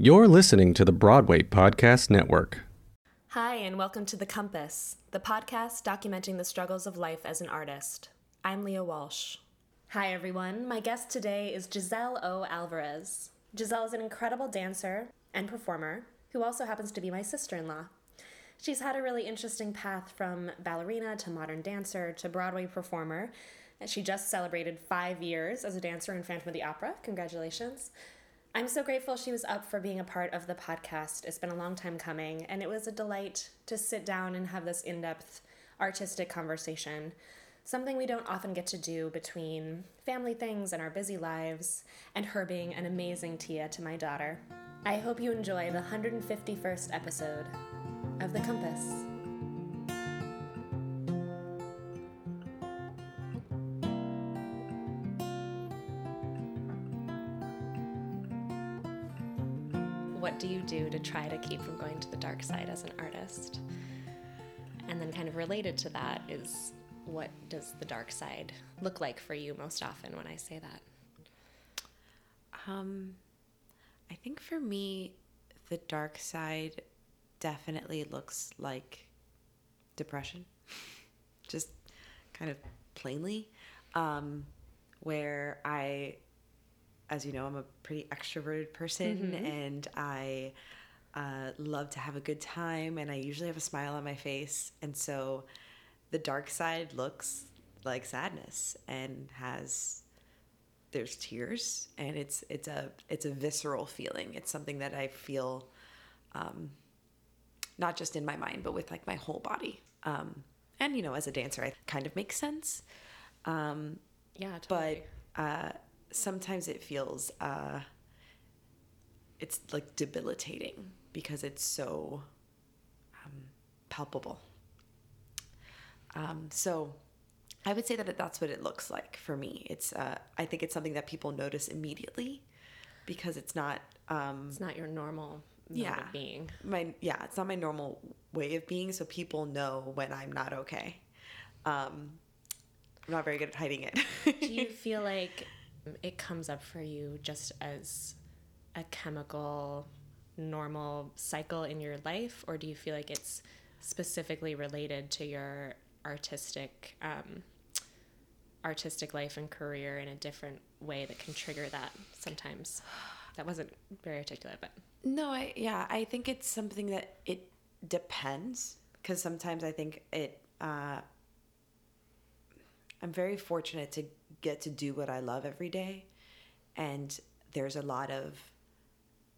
You're listening to the Broadway Podcast Network. Hi, and welcome to The Compass, the podcast documenting the struggles of life as an artist. I'm Leah Walsh. Hi, everyone. My guest today is Giselle O. Alvarez. Giselle is an incredible dancer and performer who also happens to be my sister in law. She's had a really interesting path from ballerina to modern dancer to Broadway performer. She just celebrated five years as a dancer in Phantom of the Opera. Congratulations. I'm so grateful she was up for being a part of the podcast. It's been a long time coming, and it was a delight to sit down and have this in depth artistic conversation. Something we don't often get to do between family things and our busy lives, and her being an amazing Tia to my daughter. I hope you enjoy the 151st episode of The Compass. What do you do to try to keep from going to the dark side as an artist? And then, kind of related to that, is what does the dark side look like for you most often when I say that? Um, I think for me, the dark side definitely looks like depression, just kind of plainly, um, where I, as you know, I'm a pretty extroverted person Mm-hmm. and I uh, love to have a good time and I usually have a smile on my face. And so the dark side looks like sadness and has there's tears and it's it's a it's a visceral feeling it's something that i feel um not just in my mind but with like my whole body um and you know as a dancer i kind of makes sense um Yeah, but uh sometimes it feels uh it's like debilitating because it's so um, palpable um so I would say that that's what it looks like for me. It's uh, I think it's something that people notice immediately because it's not um, it's not your normal Yeah. of being. my yeah it's not my normal way of being. So people know when I'm not okay. Um, I'm not very good at hiding it. Do you feel like it comes up for you just as a chemical, normal cycle in your life, or do you feel like it's specifically related to your artistic, um, artistic life and career in a different way that can trigger that sometimes? That wasn't very articulate, but No, I yeah, I think it's something that it depends because sometimes I think it. Uh, I'm very fortunate to get to do what I love every day, and there's a lot of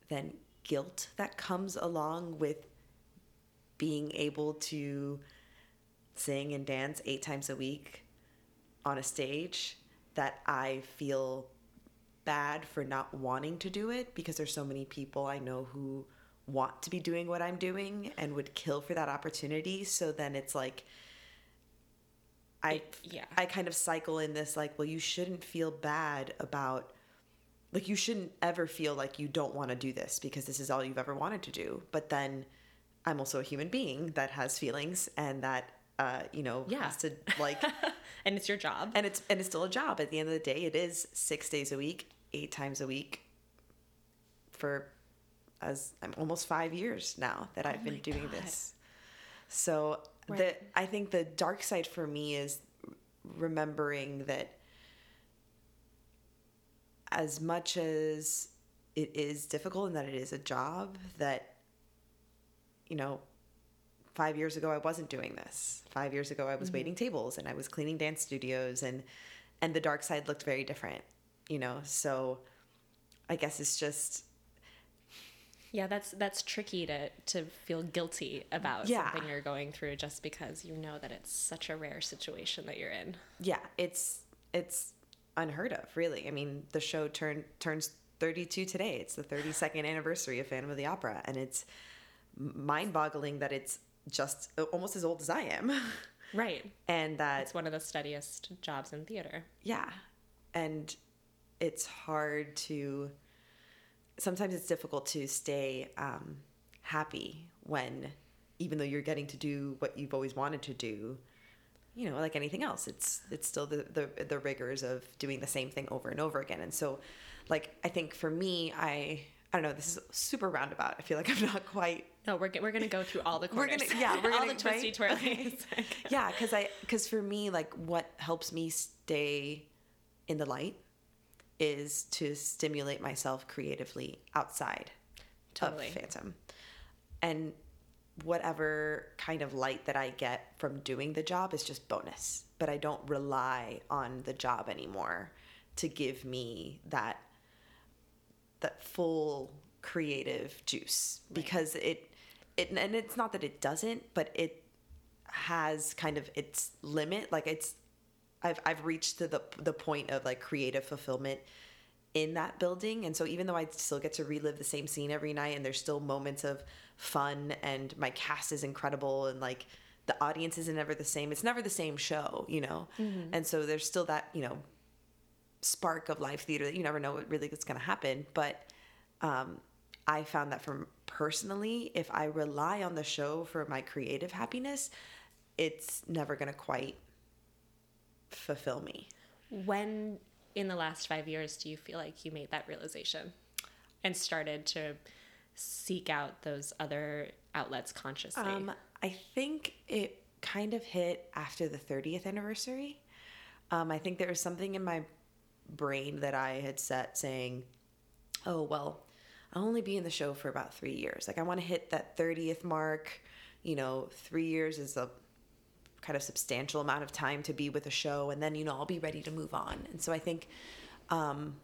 then guilt that comes along with being able to sing and dance eight times a week on a stage that I feel bad for not wanting to do it because there's so many people I know who want to be doing what I'm doing and would kill for that opportunity. So then it's like I yeah. I kind of cycle in this like, well, you shouldn't feel bad about like you shouldn't ever feel like you don't want to do this because this is all you've ever wanted to do. But then I'm also a human being that has feelings and that uh, you know, Yeah. has to like and it's your job. and it's and it's still a job at the end of the day it is six days a week eight times a week for as i'm almost five years now that i've been doing God. this so the Right. i think the dark side for me is remembering that as much as it is difficult and that it is a job that you know five years ago I wasn't doing this. Five years ago I was mm-hmm. waiting tables and I was cleaning dance studios and and the dark side looked very different, you know. So I guess it's just Yeah, that's that's tricky to to feel guilty about Yeah. something you're going through just because you know that it's such a rare situation that you're in. yeah, it's it's unheard of, really. I mean, the show turn turns 32 today. It's the 32nd anniversary of Phantom of the Opera and it's mind-boggling that it's just uh, almost as old as I am. Right. and that It's one of the steadiest jobs in theater. yeah and it's hard to sometimes it's difficult to stay um, happy when even though you're getting to do what you've always wanted to do you know like anything else it's it's still the the, the rigors of doing the same thing over and over again and so like i think for me i I don't know. This is super roundabout. I feel like I'm not quite. No, we're, we're gonna go through all the corners We're gonna, yeah, we're all gonna the twisty twirlies. yeah, because I, because for me, like, what helps me stay in the light is to stimulate myself creatively outside Totally. of Phantom, and whatever kind of light that I get from doing the job is just bonus. But I don't rely on the job anymore to give me that that full creative juice because it it and it's not that it doesn't but it has kind of its limit like it's I've I've reached to the the point of like creative fulfillment in that building. And so even though I still get to relive the same scene every night and there's still moments of fun and my cast is incredible and like the audience isn't ever the same it's never the same show you know? And so there's still that you know spark of live theater that you never know what really is going to happen. But um, I found that from personally, if I rely on the show for my creative happiness, it's never going to quite fulfill me. when in the last five years do you feel like you made that realization and started to seek out those other outlets consciously? Um, I think it kind of hit after the 30th anniversary. Um, I think there was something in my brain that I had set saying, oh, well, I'll only be in the show for about three years. Like, I want to hit that 30th mark. You know, three years is a kind of substantial amount of time to be with a show, and then, you know, I'll be ready to move on. And so I think, um,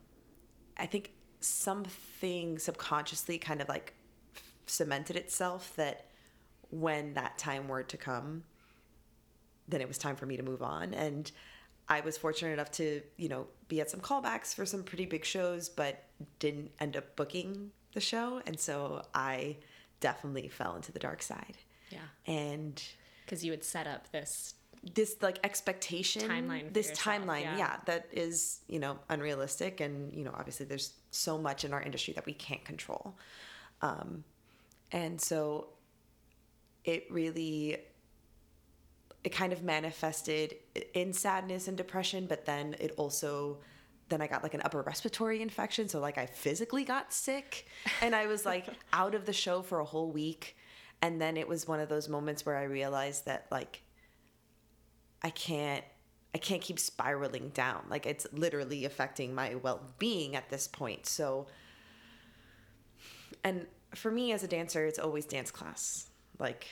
I think something subconsciously kind of like cemented itself that when that time were to come, then it was time for me to move on. And I was fortunate enough to, you know, be at some callbacks for some pretty big shows, but didn't end up booking the show. And so I definitely fell into the dark side. yeah, And because you would set up this. this like expectation Timeline this yourself, timeline yeah. yeah. that is you know unrealistic and you know obviously there's so much in our industry that we can't control um, and so it really it kind of manifested in sadness and depression but then it also then I got like an upper respiratory infection so like I physically got sick and I was like out of the show for a whole week and then it was one of those moments where I realized that like I can't I can't keep spiraling down. Like it's literally affecting my well-being at this point. So and for me as a dancer, it's always dance class. Like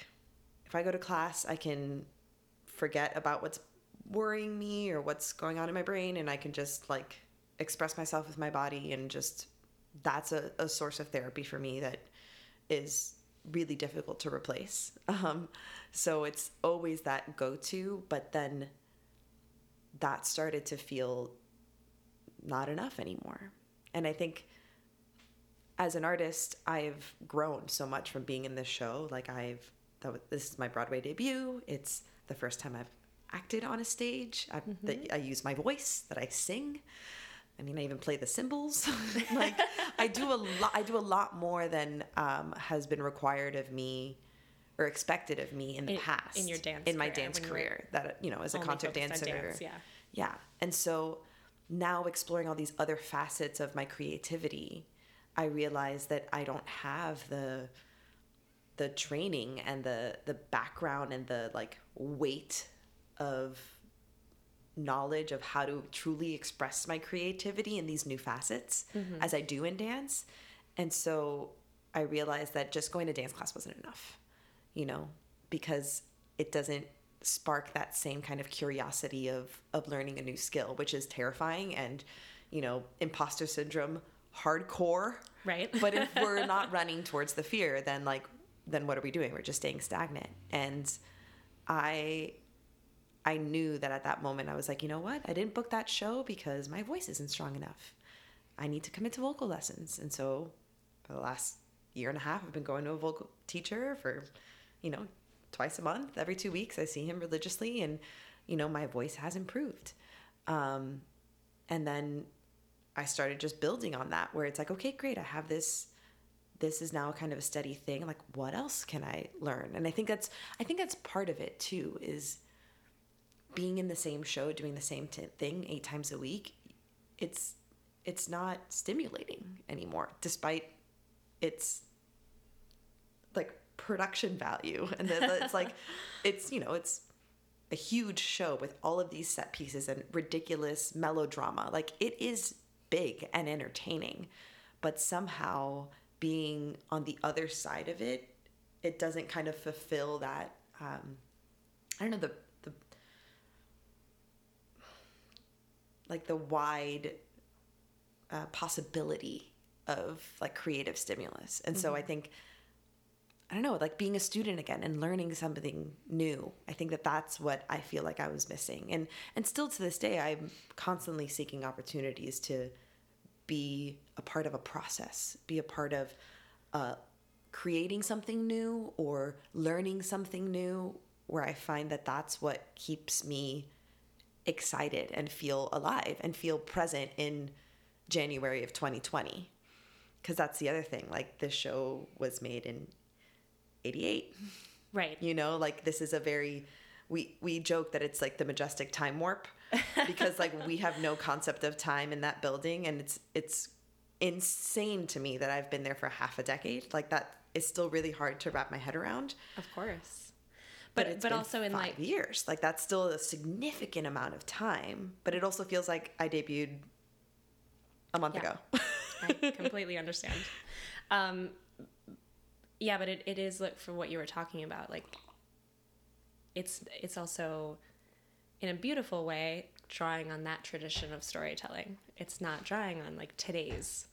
if I go to class, I can forget about what's worrying me or what's going on in my brain and I can just like express myself with my body and just that's a, a source of therapy for me that is really difficult to replace. Um, so it's always that go to, but then that started to feel not enough anymore. And I think as an artist, I've grown so much from being in this show. Like I've, that was, this is my Broadway debut. It's the first time I've acted on a stage. I, that I use my voice, that I sing. I mean, I even play the cymbals. like I do a lot. I do a lot more than um, has been required of me or expected of me in the In- past in your dance in my career, dance when you were career. That you know, as a concert dancer, dance, yeah. yeah. And so now exploring all these other facets of my creativity, I realize that I don't have the the training and the the background and the like weight of knowledge of how to truly express my creativity in these new facets mm-hmm. as I do in dance. And so I realized that just going to dance class wasn't enough, you know, because it doesn't spark that same kind of curiosity of of learning a new skill, which is terrifying and, you know, imposter syndrome hardcore. Right. But if we're not running towards the fear, then like then what are we doing? We're just staying stagnant. And I I knew that at that moment I was like, you know what? I didn't book that show because my voice isn't strong enough. I need to commit to vocal lessons. And so for the last year and a half, I've been going to a vocal teacher for, you know, twice a month, every two weeks. I see him religiously, and, you know, my voice has improved. Um, and then I started just building on that, where it's like, okay, great, I have this. This is now kind of a steady thing. Like, what else can I learn? And I think that's, I think that's part of it too. Is being in the same show, doing the same t- thing eight times a week, it's it's not stimulating anymore, despite its like production value. And that it's like it's you know it's a huge show with all of these set pieces and ridiculous melodrama. Like it is big and entertaining but somehow being on the other side of it it doesn't kind of fulfill that um i don't know the like the wide uh, possibility of like creative stimulus and so i think I don't know, like being a student again and learning something new. I think that that's what I feel like I was missing. And and still to this day I'm constantly seeking opportunities to be a part of a process, be a part of uh, creating something new or learning something new where I find that that's what keeps me excited and feel alive and feel present in January of 2020. Because that's the other thing. Like, this show was made in 88 Right. you know like this is a very we we joke that it's like the majestic time warp because like we have no concept of time in that building and it's it's insane to me that I've been there for half a decade like that is still really hard to wrap my head around Of course. But but, also in like years like that's still a significant amount of time but it also feels like I debuted a month Yeah. ago I completely understand. Um, yeah, but it, it is like for what you were talking about. Like, it's it's also in a beautiful way drawing on that tradition of storytelling. It's not drawing on like today's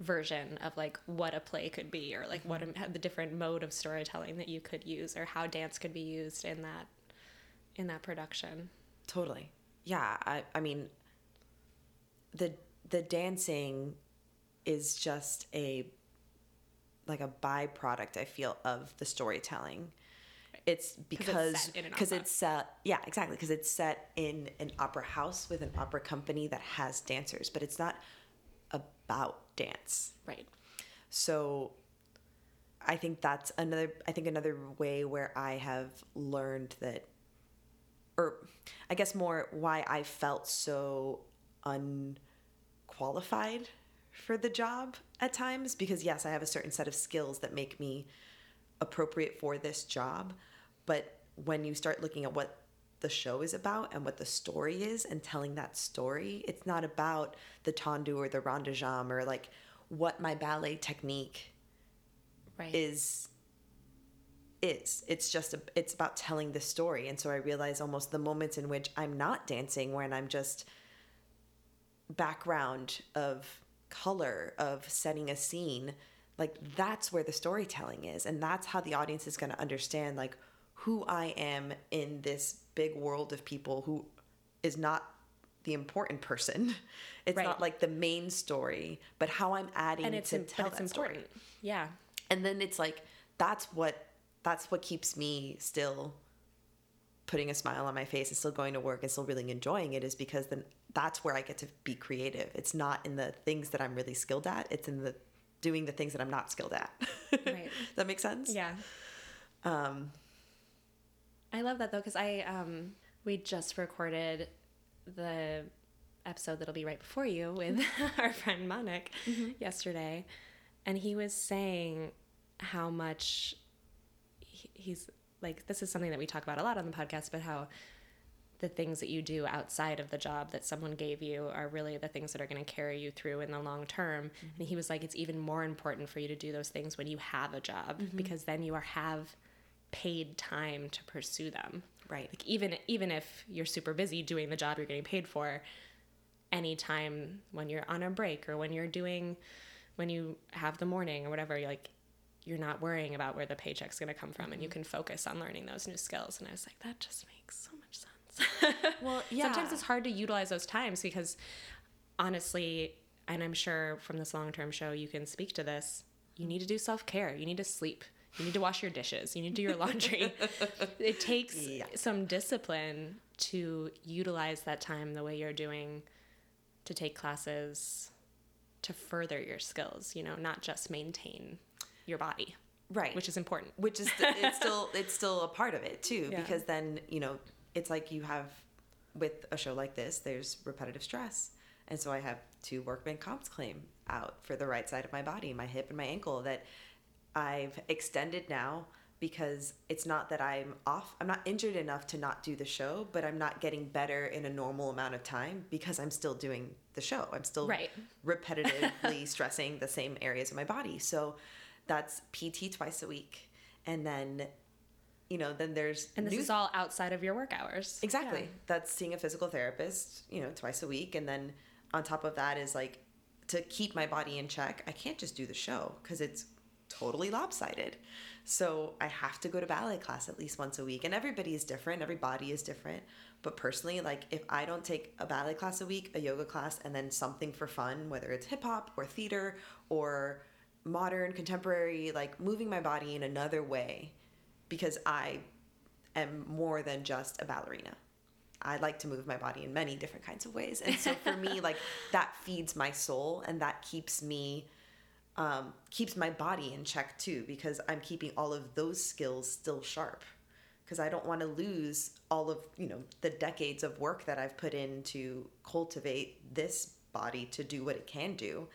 version of like what a play could be or like what a, the different mode of storytelling that you could use or how dance could be used in that in that production. Totally. Yeah, I I mean the the dancing is just a like a byproduct I feel of the storytelling. It's because set in an because it's set yeah, exactly, because it's set in an opera house with an opera company that has dancers, but it's not about dance. Right. So I think that's another I think another way where I have learned that or I guess more why I felt so unqualified for the job at times because yes, I have a certain set of skills that make me appropriate for this job, but when you start looking at what the show is about and what the story is and telling that story, it's not about the tendu or the rond de jambe or like what my ballet technique Right. is is. It's just a, it's about telling the story. And so i realize almost the moments in which i'm not dancing when i'm just background of color of setting a scene like that's where the storytelling is. And that's how the audience is going to understand like who i am in this big world of people who is not the important person it's Right. not like the main story but how i'm adding and it's to tell it's that story important. Yeah. and then it's like that's what that's what keeps me still putting a smile on my face and still going to work and still really enjoying it is because then that's where I get to be creative. It's not in the things that I'm really skilled at. It's in the doing the things that I'm not skilled at. Right. that makes sense? Yeah. Um, I love that though because I um we just recorded the episode that'll be right before you with our friend Monik mm-hmm. yesterday, and he was saying how much he- he's like this is something that we talk about a lot on the podcast, but how the things that you do outside of the job that someone gave you are really the things that are going to carry you through in the long term. Mm-hmm. And he was like, it's even more important for you to do those things when you have a job mm-hmm. because then you are have paid time to pursue them. Right. Like even even if you're super busy doing the job you're getting paid for, anytime when you're on a break or when you're doing when you have the morning or whatever, you're like you're not worrying about where the paycheck's going to come from and you mm-hmm. can focus on learning those new skills and i was like that just makes so much sense Well, yeah. sometimes it's hard to utilize those times because honestly and i'm sure from this long-term show you can speak to this you need to do self-care you need to sleep you need to wash your dishes you need to do your laundry it takes Yeah. some discipline to utilize that time the way you're doing to take classes to further your skills you know not just maintain your body right. which is important which is it's still it's still a part of it too Yeah. because then you know it's like you have with a show like this there's repetitive stress And so I have two workman comps claim out for the right side of my body, my hip and my ankle that I've extended now because it's not that I'm off, I'm not injured enough to not do the show, but I'm not getting better in a normal amount of time because I'm still doing the show. I'm still Right. repetitively stressing the same areas of my body. So that's PT twice a week. And then, you know, then there's And this new- is all outside of your work hours. Exactly. Yeah. That's seeing a physical therapist, you know, twice a week. And then on top of that is like to keep my body in check, I can't just do the show because it's totally lopsided. So I have to go to ballet class at least once a week. And everybody is different, every body is different. But personally, like if I don't take a ballet class a week, a yoga class, and then something for fun, whether it's hip hop or theater or modern, contemporary, like moving my body in another way, because I am more than just a ballerina. I like to move my body in many different kinds of ways. And so for me, like that feeds my soul and that keeps me um, keeps my body in check too, because I'm keeping all of those skills still sharp. Because I don't want to lose all of, you know, the decades of work that I've put in to cultivate this body to do what it can do.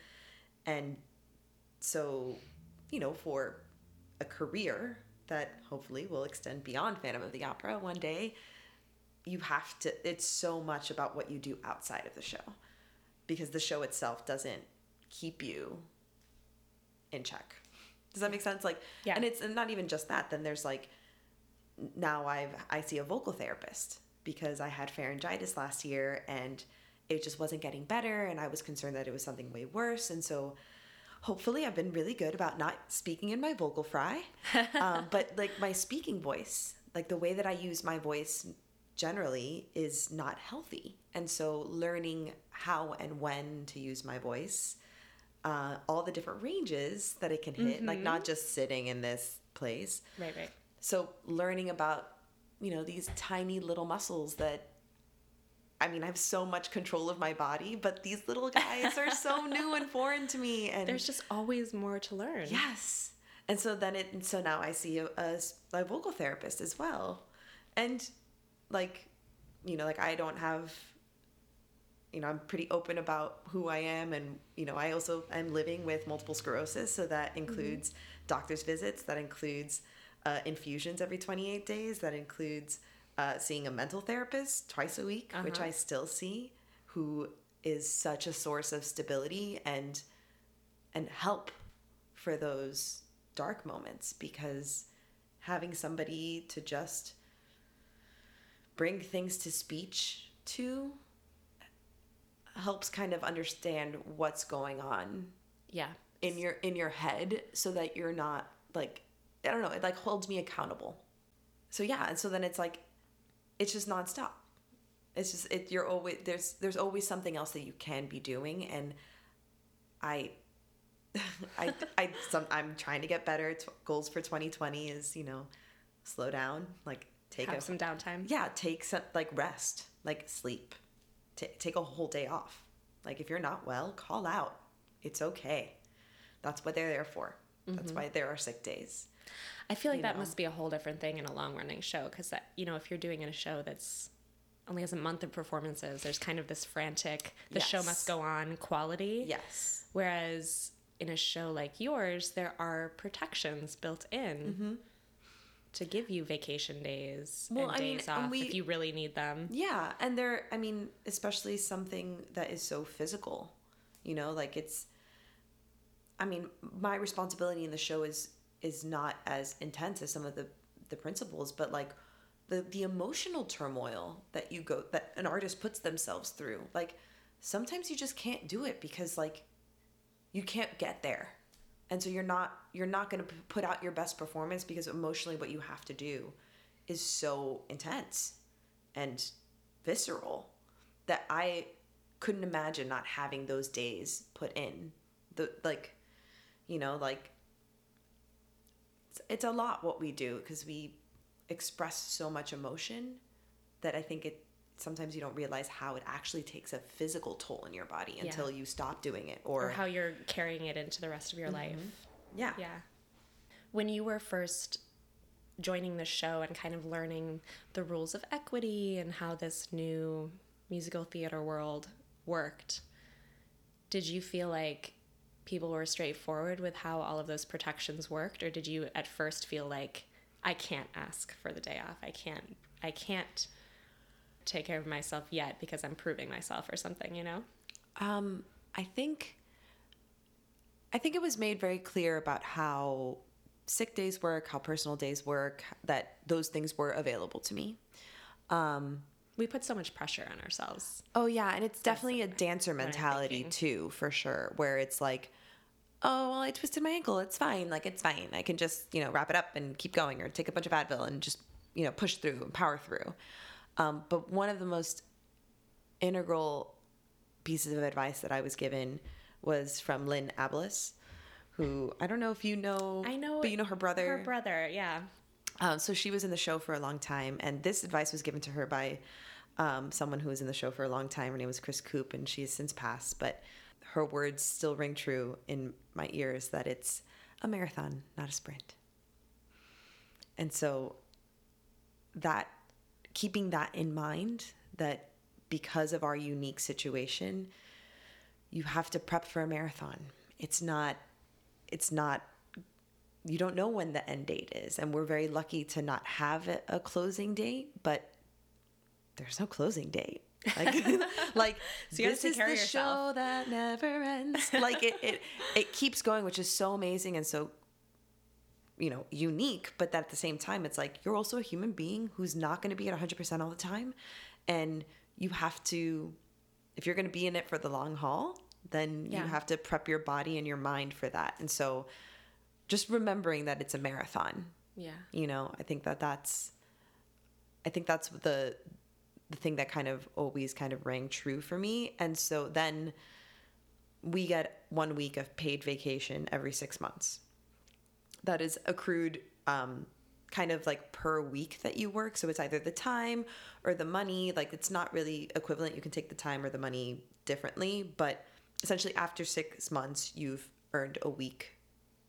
And so, you know, for a career that hopefully will extend beyond Phantom of the Opera one day, you have to, it's so much about what you do outside of the show because the show itself doesn't keep you in check. Does that make sense? Like, Yeah. and it's and not even just that. Then there's like, now I've I see a vocal therapist because I had pharyngitis last year and it just wasn't getting better, and I was concerned that it was something way worse, and so hopefully I've been really good about not speaking in my vocal fry, um, but like my speaking voice, like the way that I use my voice generally is not healthy, and so learning how and when to use my voice uh, all the different ranges that it can hit, like not just sitting in this place. Right, right. So learning about, you know, these tiny little muscles that I mean, I have so much control of my body, but these little guys are so new and foreign to me and There's just always more to learn. Yes. And so then it, so now I see a vocal therapist as well. And like, you know, like I don't have, you know, I'm pretty open about who I am. And, you know, I also, I'm living with multiple sclerosis. So that includes doctor's visits, that includes uh, infusions every 28 days, that includes uh, seeing a mental therapist twice a week, which Uh-huh. I still see, who is such a source of stability and and help for those dark moments because having somebody to just bring things to speech to helps kind of understand what's going on Yeah. in your in your head so that you're not like I don't know, it like holds me accountable. So yeah, and so then it's like it's just nonstop. It's just it you're always there's there's always something else that you can be doing and I I I some I'm trying to get better. T- goals for 2020 is, you know, slow down, like take Have a some downtime. yeah, take some like rest, like sleep. Ta take a whole day off. Like if you're not well, call out. It's okay. That's what they're there for. That's mm-hmm. why there are sick days. I feel like you that know. must be a whole different thing in a long running show because that you know if you're doing in a show that's only has a month of performances, there's kind of this frantic the show must go on quality. Yes. Whereas in a show like yours, there are protections built in mm-hmm. To give you vacation days. Well, and I mean, days and off we- if you really need them. Yeah, and they're I mean, especially something that is so physical. You know, like it's I mean, my responsibility in the show is is not as intense as some of the the principals, but like the the emotional turmoil that you go that an artist puts themselves through. Like sometimes you just can't do it because like you can't get there. And so you're not you're not going to put out your best performance because emotionally what you have to do is so intense and visceral that I couldn't imagine not having those days put in. The like, you know, like it's, it's a lot what we do because we express so much emotion that I think it sometimes you don't realize how it actually takes a physical toll in your body Yeah. until you stop doing it Or or, how you're carrying it into the rest of your mm-hmm. life. yeah. Yeah. When you were first joining the show and kind of learning the rules of equity and how this new musical theater world worked, did you feel like people were straightforward with how all of those protections worked or did you at first feel like I can't ask for the day off. I can't I can't take care of myself yet because I'm proving myself or something, you know? Um, I think I think it was made very clear about how sick days work, how personal days work, that those things were available to me. Um, we put so much pressure on ourselves. Oh yeah, and it's definitely a dancer mentality too, for sure, where it's like, oh well, I twisted my ankle, it's fine, like it's fine, I can just you know wrap it up and keep going, or take a bunch of Advil and just you know push through and power through. Um, but one of the most integral pieces of advice that I was given was from Lynn Abeles, who I don't know if you know. I know, but you know her brother. Her brother, yeah. Um, so she was in the show for a long time, and this advice was given to her by um, someone who was in the show for a long time. Her name was Chris Coop, and she's since passed, but her words still ring true in my ears that it's a marathon, not a sprint. And so that keeping that in mind that because of our unique situation, you have to prep for a marathon. It's not it's not you don't know when the end date is and we're very lucky to not have a closing date, but there's no closing date. Like, like so this is the show that never ends. Like it, it, it keeps going, which is so amazing and so, you know, unique. But that at the same time, it's like you're also a human being who's not going to be at 100% all the time, and you have to, if you're going to be in it for the long haul, then yeah. you have to prep your body and your mind for that. And so, just remembering that it's a marathon. Yeah. You know, I think that that's, I think that's the the thing that kind of always kind of rang true for me. And so then we get one week of paid vacation every six months. That is accrued um, kind of like per week that you work. So it's either the time or the money. Like it's not really equivalent. You can take the time or the money differently. But essentially, after six months, you've earned a week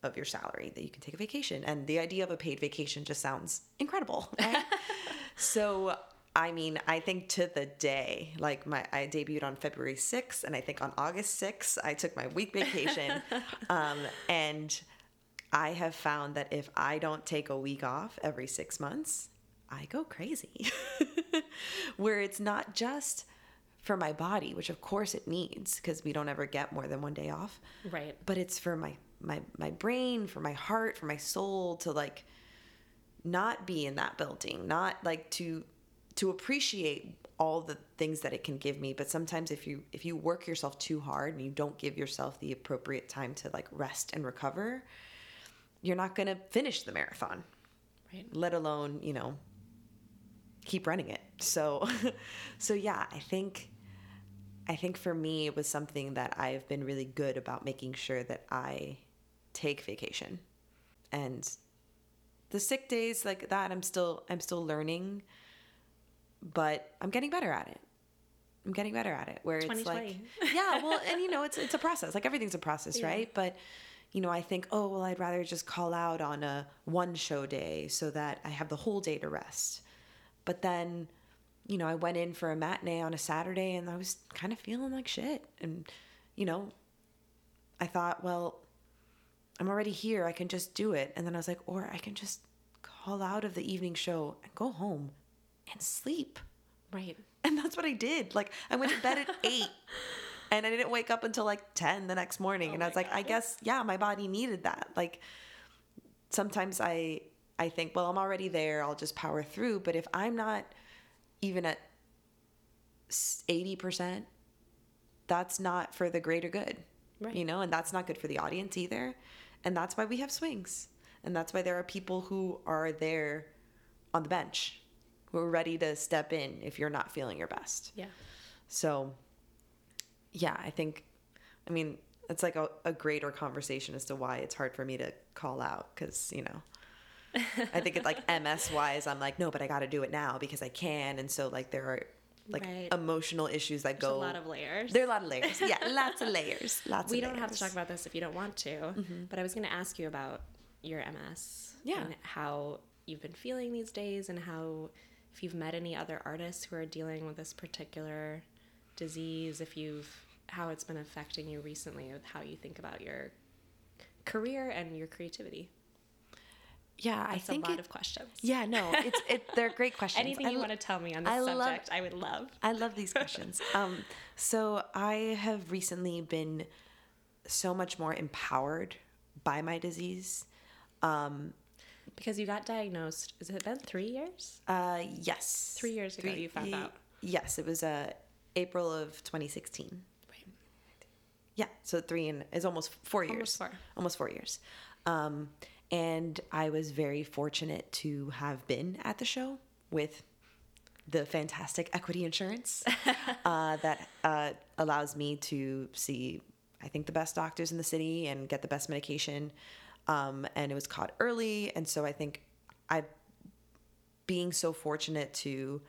of your salary that you can take a vacation. And the idea of a paid vacation just sounds incredible. Right? so I mean, I think to the day, like my, I debuted on February 6th, and I think on August 6th, I took my week vacation. um, and I have found that if I don't take a week off every six months, I go crazy. Where it's not just for my body, which of course it needs because we don't ever get more than one day off. Right. But it's for my my my brain, for my heart, for my soul to like not be in that building, not like to to appreciate all the things that it can give me but sometimes if you if you work yourself too hard and you don't give yourself the appropriate time to like rest and recover you're not going to finish the marathon right let alone you know keep running it so so yeah i think i think for me it was something that i've been really good about making sure that i take vacation and the sick days like that i'm still i'm still learning but I'm getting better at it. I'm getting better at it. Where it's like, yeah, well, and you know, it's it's a process. Like everything's a process, yeah. right? But you know, I think, oh well, I'd rather just call out on a one show day so that I have the whole day to rest. But then, you know, I went in for a matinee on a Saturday and I was kind of feeling like shit. And you know, I thought, well, I'm already here. I can just do it. And then I was like, or I can just call out of the evening show and go home and sleep. Right. And that's what I did. Like I went to bed at eight and I didn't wake up until like 10 the next morning. Oh and I was like, God. I guess, yeah, my body needed that. Like sometimes I, I think, well, I'm already there. I'll just power through. But if I'm not even at 80%, that's not for the greater good. Right. You know, and that's not good for the audience either. And that's why we have swings. And that's why there are people who are there on the bench who are ready to step in if you're not feeling your best. Yeah. So, yeah, I think, I mean, it's like a, a greater conversation as to why it's hard for me to call out because, you know, I think it's like MS wise, I'm like, no, but I got to do it now because I can. And so, like, there are like right. emotional issues that There's go. a lot of layers. There are a lot of layers. Yeah, lots of layers. Lots. We don't layers. have to talk about this if you don't want to. Mm-hmm. But I was going to ask you about your MS. Yeah. And how you've been feeling these days, and how if you've met any other artists who are dealing with this particular disease, if you've how it's been affecting you recently with how you think about your career and your creativity. Yeah, I It's think a lot it- of questions. Yeah, no, it's it. They're great questions. Anything I you lo- want to tell me on this I love- subject, I would love. I love these questions. um, so I have recently been so much more empowered by my disease. Because you got diagnosed, has it been three years? Uh, yes, Three years ago you found out. Yes, it was uh, April of 2016. Yeah, so three and is almost four years. Almost four. Almost four years. Um, and I was very fortunate to have been at the show with the fantastic equity insurance uh, that uh, allows me to see, I think, the best doctors in the city and get the best medication. Um, and it was caught early, and so I think I, being so fortunate to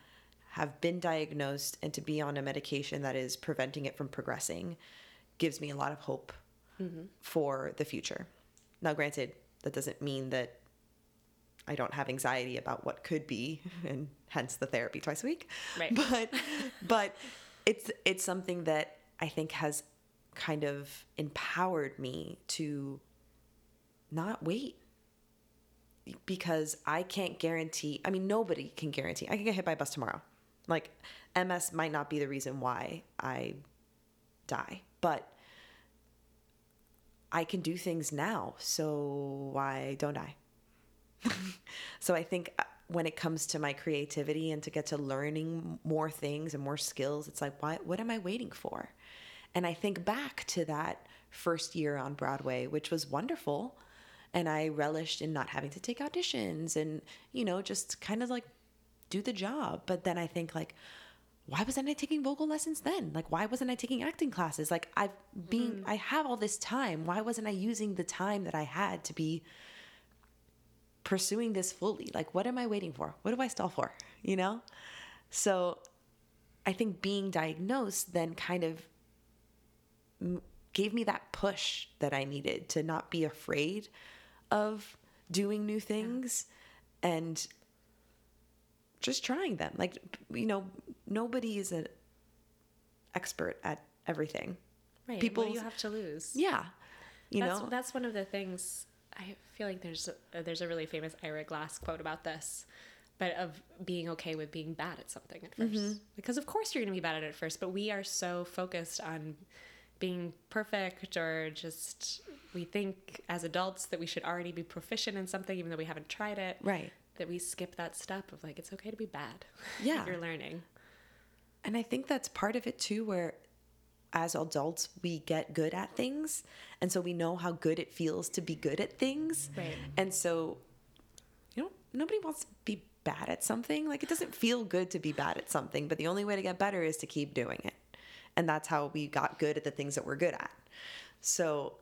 have been diagnosed and to be on a medication that is preventing it from progressing, gives me a lot of hope mm-hmm. for the future. Now, granted, that doesn't mean that I don't have anxiety about what could be, and hence the therapy twice a week. Right. But but it's it's something that I think has kind of empowered me to not wait because I can't guarantee. I mean, nobody can guarantee. I can get hit by a bus tomorrow. Like MS might not be the reason why I die, but I can do things now. So why don't I? so I think uh, when it comes to my creativity and to get to learning more things and more skills, it's like, why, what am I waiting for? And I think back to that first year on Broadway, which was wonderful. And I relished in not having to take auditions and, you know, just kind of like do the job. But then I think, like, why wasn't I taking vocal lessons then? Like, why wasn't I taking acting classes? Like, I've been, mm-hmm. I have all this time. Why wasn't I using the time that I had to be pursuing this fully? Like, what am I waiting for? What do I stall for? You know? So I think being diagnosed then kind of m- gave me that push that I needed to not be afraid of doing new things and just trying them. Like, you know, nobody is an expert at everything. Right. People- you have to lose? Yeah. You that's, know? that's one of the things I feel like there's a, there's a really famous Ira Glass quote about this, but of being okay with being bad at something at 1st Mm-hmm. because of course you're going to be bad at it at first, but we are so focused on being perfect or just we think as adults that we should already be proficient in something even though we haven't tried it. Right. That we skip that step of like it's okay to be bad. Yeah. you're learning. And I think that's part of it too, where as adults, we get good at things. And so we know how good it feels to be good at things. Right. And so, you know, nobody wants to be bad at something. Like, it doesn't feel good to be bad at something, but the only way to get better is to keep doing it. And that's how we got good at the things that we're good at. So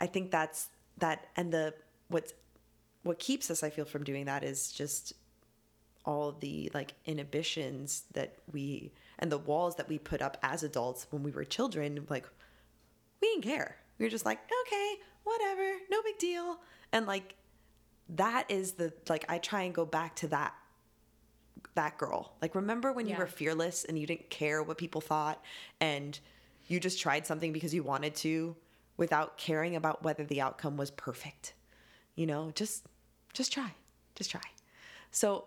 I think that's that. And the, what's, what keeps us, I feel, from doing that is just all the like inhibitions that we and the walls that we put up as adults when we were children like we didn't care. We were just like okay whatever no big deal. And like that is the like i try and go back to that that girl. Like remember when you were fearless and you didn't care what people thought and you just tried something because you wanted to without caring about whether the outcome was perfect? You know just just try just try. So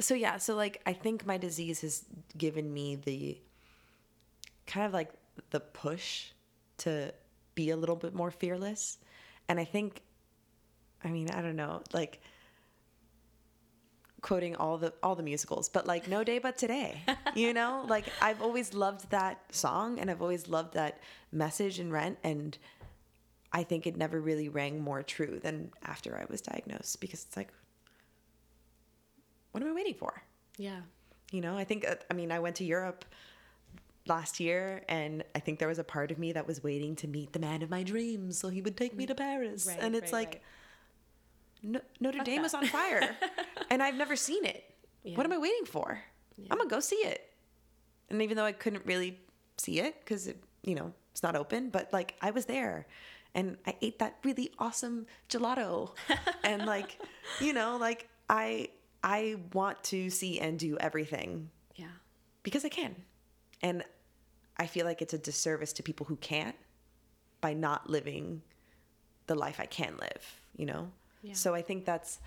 so yeah so like i think my disease has given me the kind of like the push to be a little bit more fearless. And i think i mean i don't know like quoting all the all the musicals but like no day but today you know? Like i've always loved that song and i've always loved that message in rent and i think it never really rang more true than after i was diagnosed because it's like what am i waiting for Yeah. you know, I think, uh, I mean, I went to Europe last year and I think there was a part of me that was waiting to meet the man of my dreams so he would take me to Paris. Right, and it's right, like, right. no, Notre Fuck Dame that. is on fire and I've never seen it. Yeah. What am I waiting for? I'm going to go see it. And even though I couldn't really see it because it, you know, it's not open, but like I was there and I ate that really awesome gelato and like, you know, like I, I want to see and do everything Yeah. because I can. And I feel like it's a disservice to people who can't by not living the life I can live, you know? Yeah. So I think that's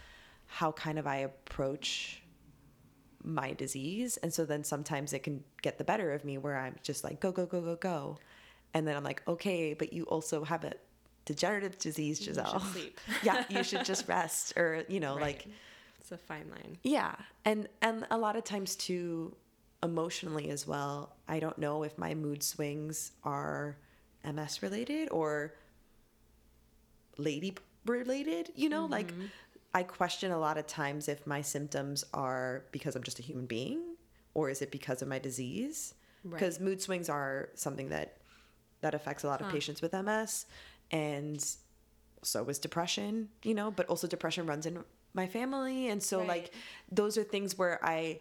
how kind of I approach my disease. And so then sometimes it can get the better of me where I'm just like, go, go, go, go, go. And then I'm like, okay, but you also have a degenerative disease, You should Giselle. sleep. yeah, you should just rest or, you know, like, Right. it's a fine line. yeah. And, and a lot of times too, emotionally as well, I don't know if my mood swings are MS related or lady related, you know, like Mm-hmm. I question a lot of times if my symptoms are because I'm just a human being or is it because of my disease? Because Right. mood swings are something that that affects a lot of patients with MS and so is depression, you know, but also depression runs in my family and so Right. like those are things where I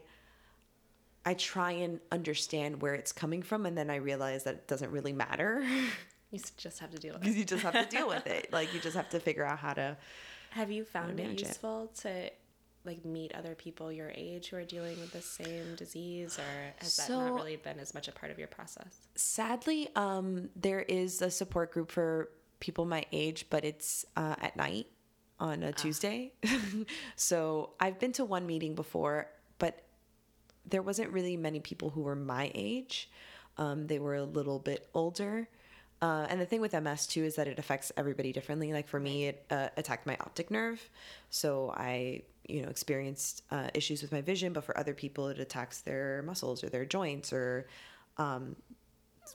I try and understand where it's coming from and then I realize that it doesn't really matter You just have to deal with it. you just have to deal with it. Like you just have to figure out how to Have you found it manage it. useful to like meet other people your age who are dealing with the same disease, or has that not really been as much a part of your process? Sadly, um, there is a support group for people my age, but it's uh, at night on a Tuesday. so I've been to one meeting before, but there wasn't really many people who were my age. Um, they were a little bit older. Uh, and the thing with MS too is that it affects everybody differently. Like for me, it uh, attacked my optic nerve, so I, you know, experienced uh, issues with my vision. But for other people, it attacks their muscles or their joints, or um,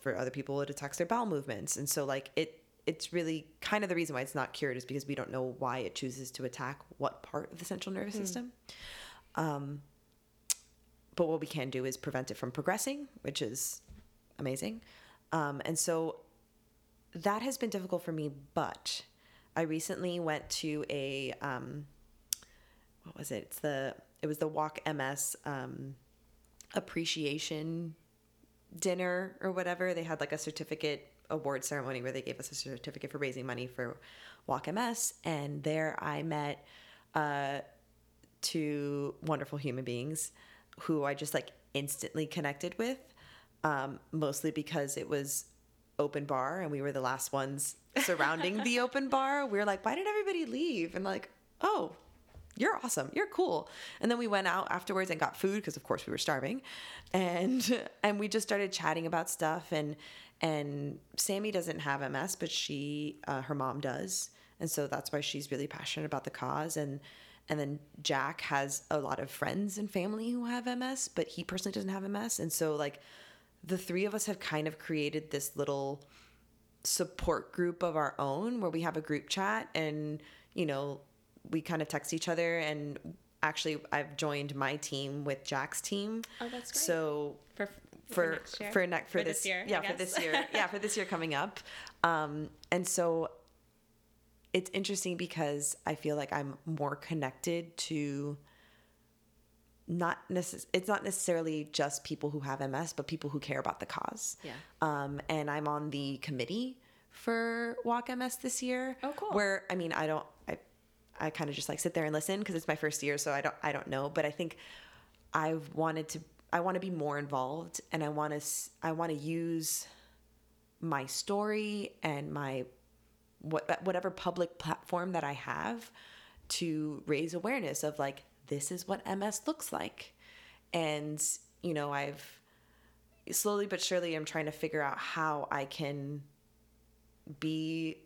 for other people, it attacks their bowel movements. And so, like it, it's really kind of the reason why it's not cured is because we don't know why it chooses to attack what part of the central nervous system. Um, but what we can do is prevent it from progressing, which is amazing. Um, and so that has been difficult for me, but I recently went to a um, what was it? It's the it was the Walk MS um, appreciation dinner or whatever. They had like a certificate award ceremony where they gave us a certificate for raising money for Walk MS, and there I met uh, two wonderful human beings who I just like instantly connected with, um, mostly because it was open bar and we were the last ones surrounding the open bar. We were like, why did everybody leave? And like, oh, you're awesome. You're cool. And then we went out afterwards and got food because of course we were starving. And and we just started chatting about stuff and and Sammy doesn't have MS, but she uh, her mom does. And so that's why she's really passionate about the cause and and then Jack has a lot of friends and family who have MS, but he personally doesn't have MS. And so like the three of us have kind of created this little support group of our own where we have a group chat and you know we kind of text each other and actually I've joined my team with Jack's team. Oh, that's great. So For for next year? for next for, For this, this year, yeah for this year yeah for this year coming up um and so it's interesting because I feel like I'm more connected to not necess- it's not necessarily just people who have MS but people who care about the cause Yeah. um and I'm on the committee for Walk MS this year Oh, cool. where I mean I don't I I kind of just like sit there and listen because it's my first year so I don't I don't know but I think I've wanted to I want to be more involved and I want to I want to use my story and my what whatever public platform that I have to raise awareness of like this is what MS looks like. And you know, I've slowly but surely I'm trying to figure out how I can be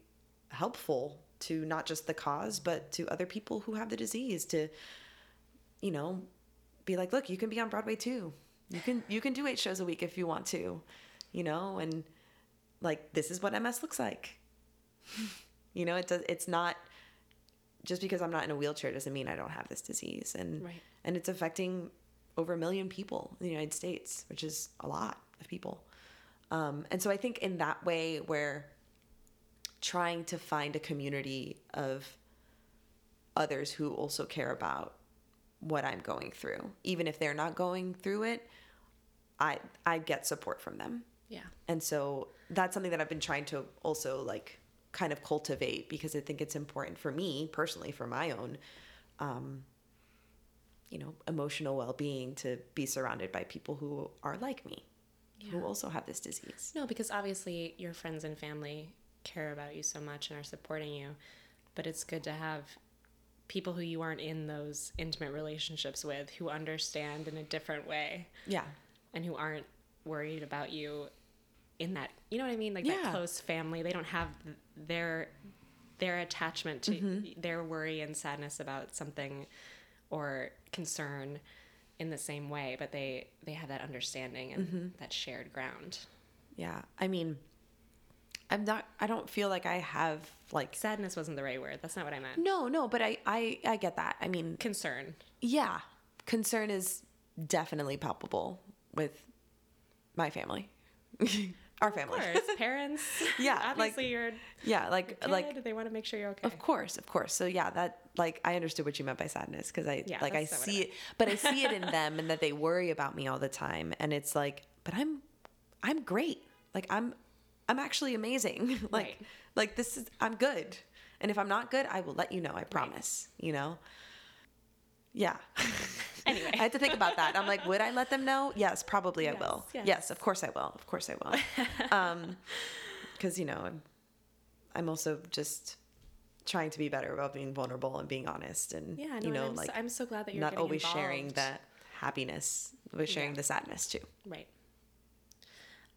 helpful to not just the cause but to other people who have the disease to you know be like look you can be on broadway too. You can you can do eight shows a week if you want to you know and like this is what ms looks like. You know it does it's not just because i'm not in a wheelchair doesn't mean i don't have this disease. And Right. and it's affecting over a million people in the united states which is a lot of people. Um, and so i think in that way where trying to find a community of others who also care about what I'm going through. Even if they're not going through it, I I get support from them. Yeah. And so that's something that I've been trying to also like kind of cultivate because I think it's important for me personally for my own um you know, emotional well-being to be surrounded by people who are like me. who also have this disease. No, because obviously your friends and family care about you so much and are supporting you, but it's good to have people who you aren't in those intimate relationships with who understand in a different way Yeah. and who aren't worried about you in that you know what i mean like Yeah. that close family they don't have their their attachment to Mm-hmm. their worry and sadness about something or concern in the same way but they they have that understanding and Mm-hmm. that shared ground Yeah. I mean, I'm not, I don't feel like I have like, sadness wasn't the right word that's not what i meant no, no, but I, I, I get that. I mean, concern yeah, concern is definitely palpable with my family, our of family. course parents Yeah, like- obviously you're yeah. Like, kid, like, they want to make sure you're okay Of course, of course. So yeah, that like I understood what you meant by sadness because I Yeah, like I that's not I see it, but I see it in them and that they worry about me all the time, and it's like, but I'm, I'm great. Like I'm, I'm actually amazing. like, Right. like this is I'm good, and if I'm not good, I will let you know. I promise. You know. Yeah. Anyway. I had to think about that. I'm like, would I let them know? Yes, probably I will. yes. Yes. of course I will. Of course I will. um, because you know, I'm, I'm also just trying to be better about being vulnerable and being honest, and yeah no, you know, I'm, like so, I'm so glad that you're not always sharing that happiness, but sharing Yeah. the sadness too. Right.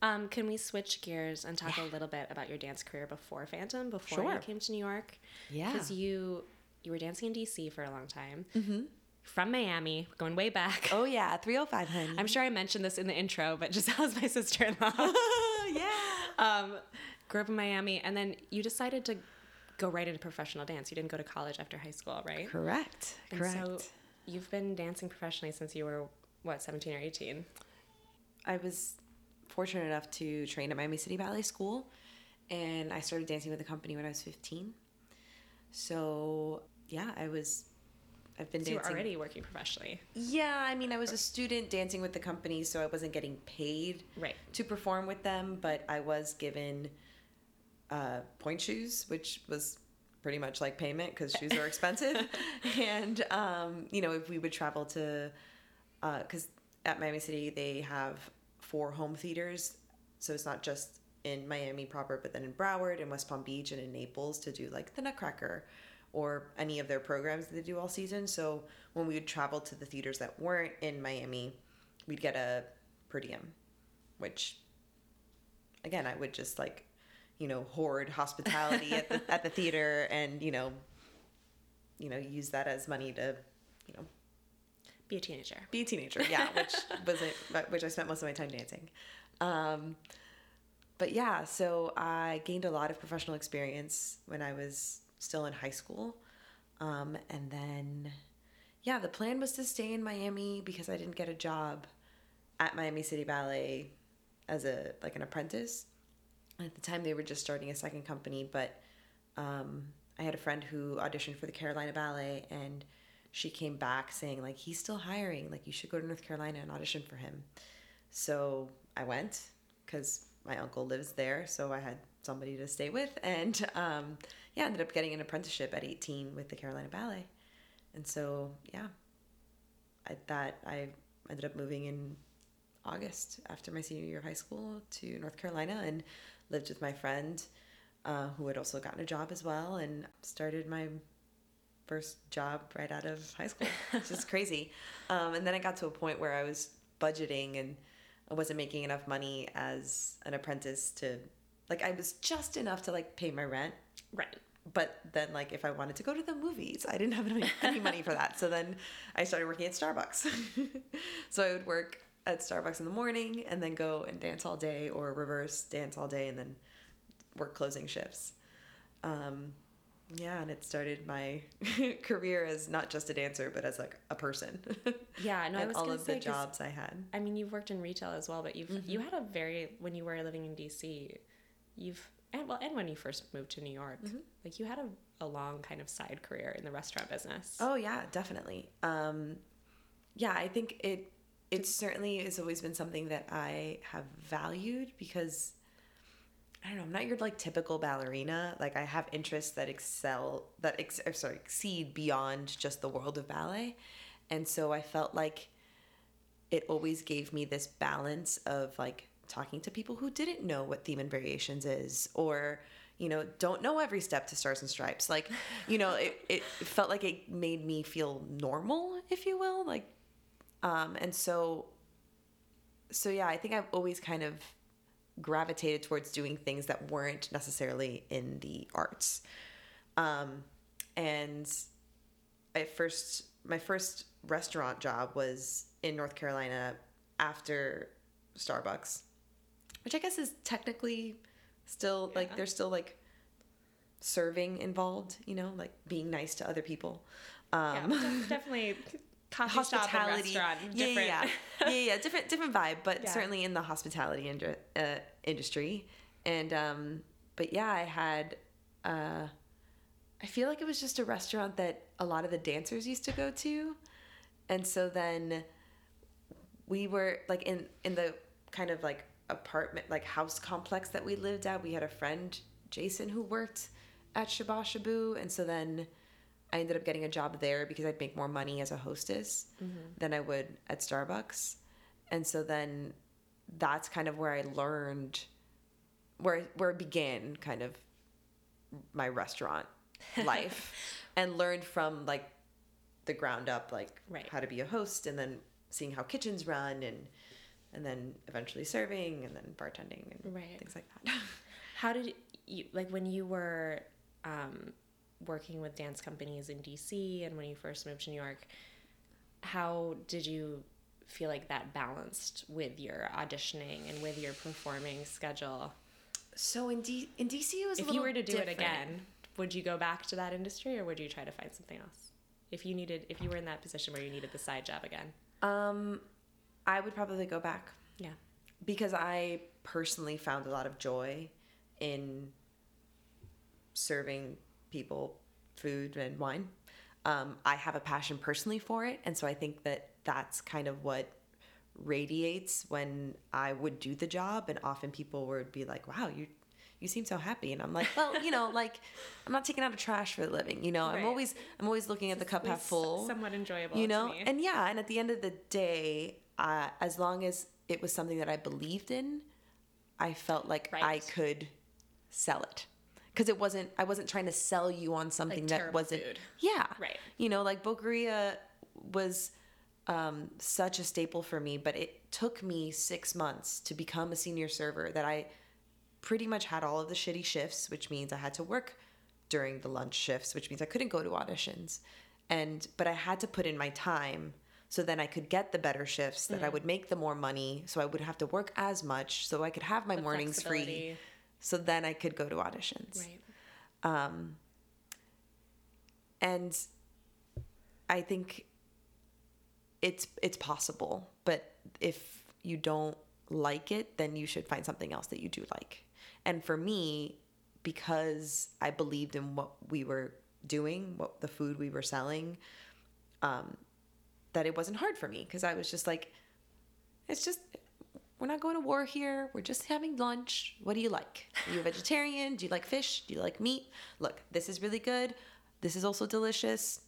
Um, can we switch gears and talk a little bit about your dance career before Phantom, before Sure. you came to New York? Yeah. Because you you were dancing in DC for a long time. Mm-hmm. From Miami, going way back. Oh yeah, 305 honey. I'm sure I mentioned this in the intro, but Giselle's my sister-in-law. yeah. um, grew up in Miami, and then you decided to go right into professional dance. You didn't go to college after high school, right? Correct. And Correct. so you've been dancing professionally since you were what, 17 or 18? I was fortunate enough to train at Miami City Ballet School, and I started dancing with the company when I was 15. So yeah, I was. I've been So dancing. were already working professionally. Yeah, I mean, I was a student dancing with the company, so I wasn't getting paid Right. to perform with them, but I was given uh, pointe shoes, which was pretty much like payment because shoes are expensive. and, um, you know, if we would travel to, because at Miami City, they have four home theaters. So it's not just in Miami proper, but then in Broward and West Palm Beach and in Naples to do like the Nutcracker or any of their programs that they do all season. So when we would travel to the theaters that weren't in Miami, we'd get a per diem, which again, I would just like, you know, hoard hospitality at the at the theater and, you know, you know, use that as money to, you know, Be a teenager. be a teenager. Yeah, which was it, which I spent most of my time dancing. Um, but yeah, so I gained a lot of professional experience when I was still in high school, um, and then yeah, the plan was to stay in Miami because I didn't get a job at Miami City Ballet as a like an apprentice. At the time, they were just starting a second company, but um, I had a friend who auditioned for the Carolina Ballet, and she came back saying like he's still hiring, like you should go to North Carolina and audition for him. So I went because my uncle lives there, so I had somebody to stay with, and um, yeah, ended up getting an apprenticeship at 18 with the Carolina Ballet, and so yeah, I that I ended up moving in August after my senior year of high school to North Carolina and lived with my friend uh, who had also gotten a job as well and started my first job right out of high school. It's just crazy. Um, and then I got to a point where I was budgeting and I wasn't making enough money as an apprentice to like I was just enough to like pay my rent Right. but then like if i wanted to go to the movies i didn't have any, any money for that so then i started working at starbucks so i would work at starbucks in the morning and then go and dance all day or reverse dance all day and then work closing shifts um, yeah and it started my career as not just a dancer but as like a person Yeah, no, I was all of say, the jobs i had I mean, you've worked in retail as well, but you've you Mm-hmm. had a very when you were living in DC, you've and well, and when you first moved to New York, Mm-hmm. like you had a, a long kind of side career in the restaurant business. Oh yeah, definitely. Um, yeah, I think it it certainly has always been something that I have valued because I don't know, I'm not your like typical ballerina. Like I have interests that excel that ex- or sorry exceed beyond just the world of ballet, and so I felt like it always gave me this balance of like talking to people who didn't know what theme and variations is or you know don't know every step to stars and stripes like you know it, it felt like it made me feel normal if you will like um and so so yeah i think i've always kind of gravitated towards doing things that weren't necessarily in the arts um and at first my first restaurant job was in north carolina after starbucks which i guess is technically still like Yeah. there's still like serving involved you know like being nice to other people Yeah, um def- definitely coffee shop and restaurant. yeah, Different. yeah, yeah, yeah, different, different vibe, but Yeah. certainly in the hospitality uh, industry. And um, but yeah, I had. Uh, I feel like it was just a restaurant that a lot of the dancers used to go to, and so then we were like in in the kind of like apartment like house complex that we lived at. We had a friend Jason who worked at Shaba Shabu, and so then I ended up getting a job there because I'd make more money as a hostess than I would at Starbucks. And so then that's kind of where I learned where where it began kind of my restaurant life and learned from like the ground up like Right. how to be a host and then seeing how kitchens run and and then eventually serving and then bartending and Right. things like that. How did you like when you were um, working with dance companies in DC and when you first moved to New York? How did you feel like that balanced with your auditioning and with your performing schedule? so in D- in DC it was a If you were to do it again, would you go back to that industry or would you try to find something else? If you needed, if you were in that position where you needed the side job again, Um, I would probably go back yeah, because I personally found a lot of joy in serving people food and wine. Um, I have a passion personally for it, and so I think that that's kind of what radiates when I would do the job. And often people would be like, "Wow, you." You seem so happy, and I'm like, well, you know, like I'm not taking out a trash for a living. You know, Right. I'm always, I'm always looking at the cup half full somewhat enjoyable. you know and yeah and at the end of the day uh, as long as it was something that i believed in i felt like i could sell it because it wasn't i wasn't trying to sell you on something that wasn't food. yeah Right. you know like boqueria was um, such a staple for me but it took me six months to become a senior server that i pretty much had all of the shitty shifts which means i had to work during the lunch shifts which means i couldn't go to auditions and but i had to put in my time so then i could get the better shifts that i would make the more money so i wouldn't have to work as much so i could have my The mornings free. So then i could go to auditions Right. and i think it's it's possible but if you don't like it then you should find something else that you do like and for me because i believed in what we were doing what the food we were selling um that it wasn't hard for me because i was just like it's just we're not going to war here. We're just having lunch. What do you like? Are you a vegetarian? Do you like fish? Do you like meat? Look this is really good. This is also delicious.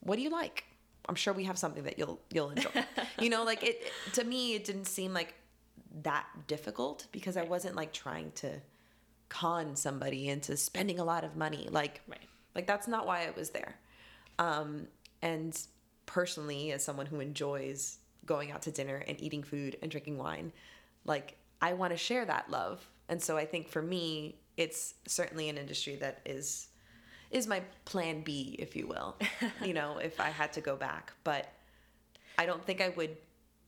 What do you like? I'm sure we have something that you'll you'll enjoy. You know like it to me it didn't seem like that difficult because i wasn't like trying to con somebody into spending a lot of money. Like Right. like that's not why i was there. Um and personally as someone who enjoys going out to dinner and eating food and drinking wine. Like i want to share that love. And so i think for me it's certainly an industry that is is my plan b if you will you know if i had to go back. But i don't think i would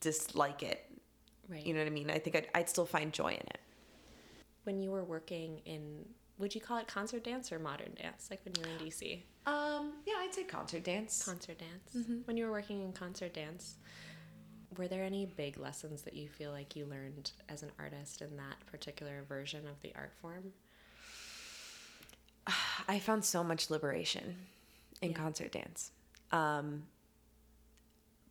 dislike it. Right. you know what i mean? I think i'd, I'd still find joy in it. When you were working in would you call it concert dance or modern dance like when you were in dc um yeah i'd say concert dance. Concert dance. When you were working in concert dance were there any big lessons that you feel like you learned as an artist in that particular version of the art form I found so much liberation in Yeah. concert dance. Um,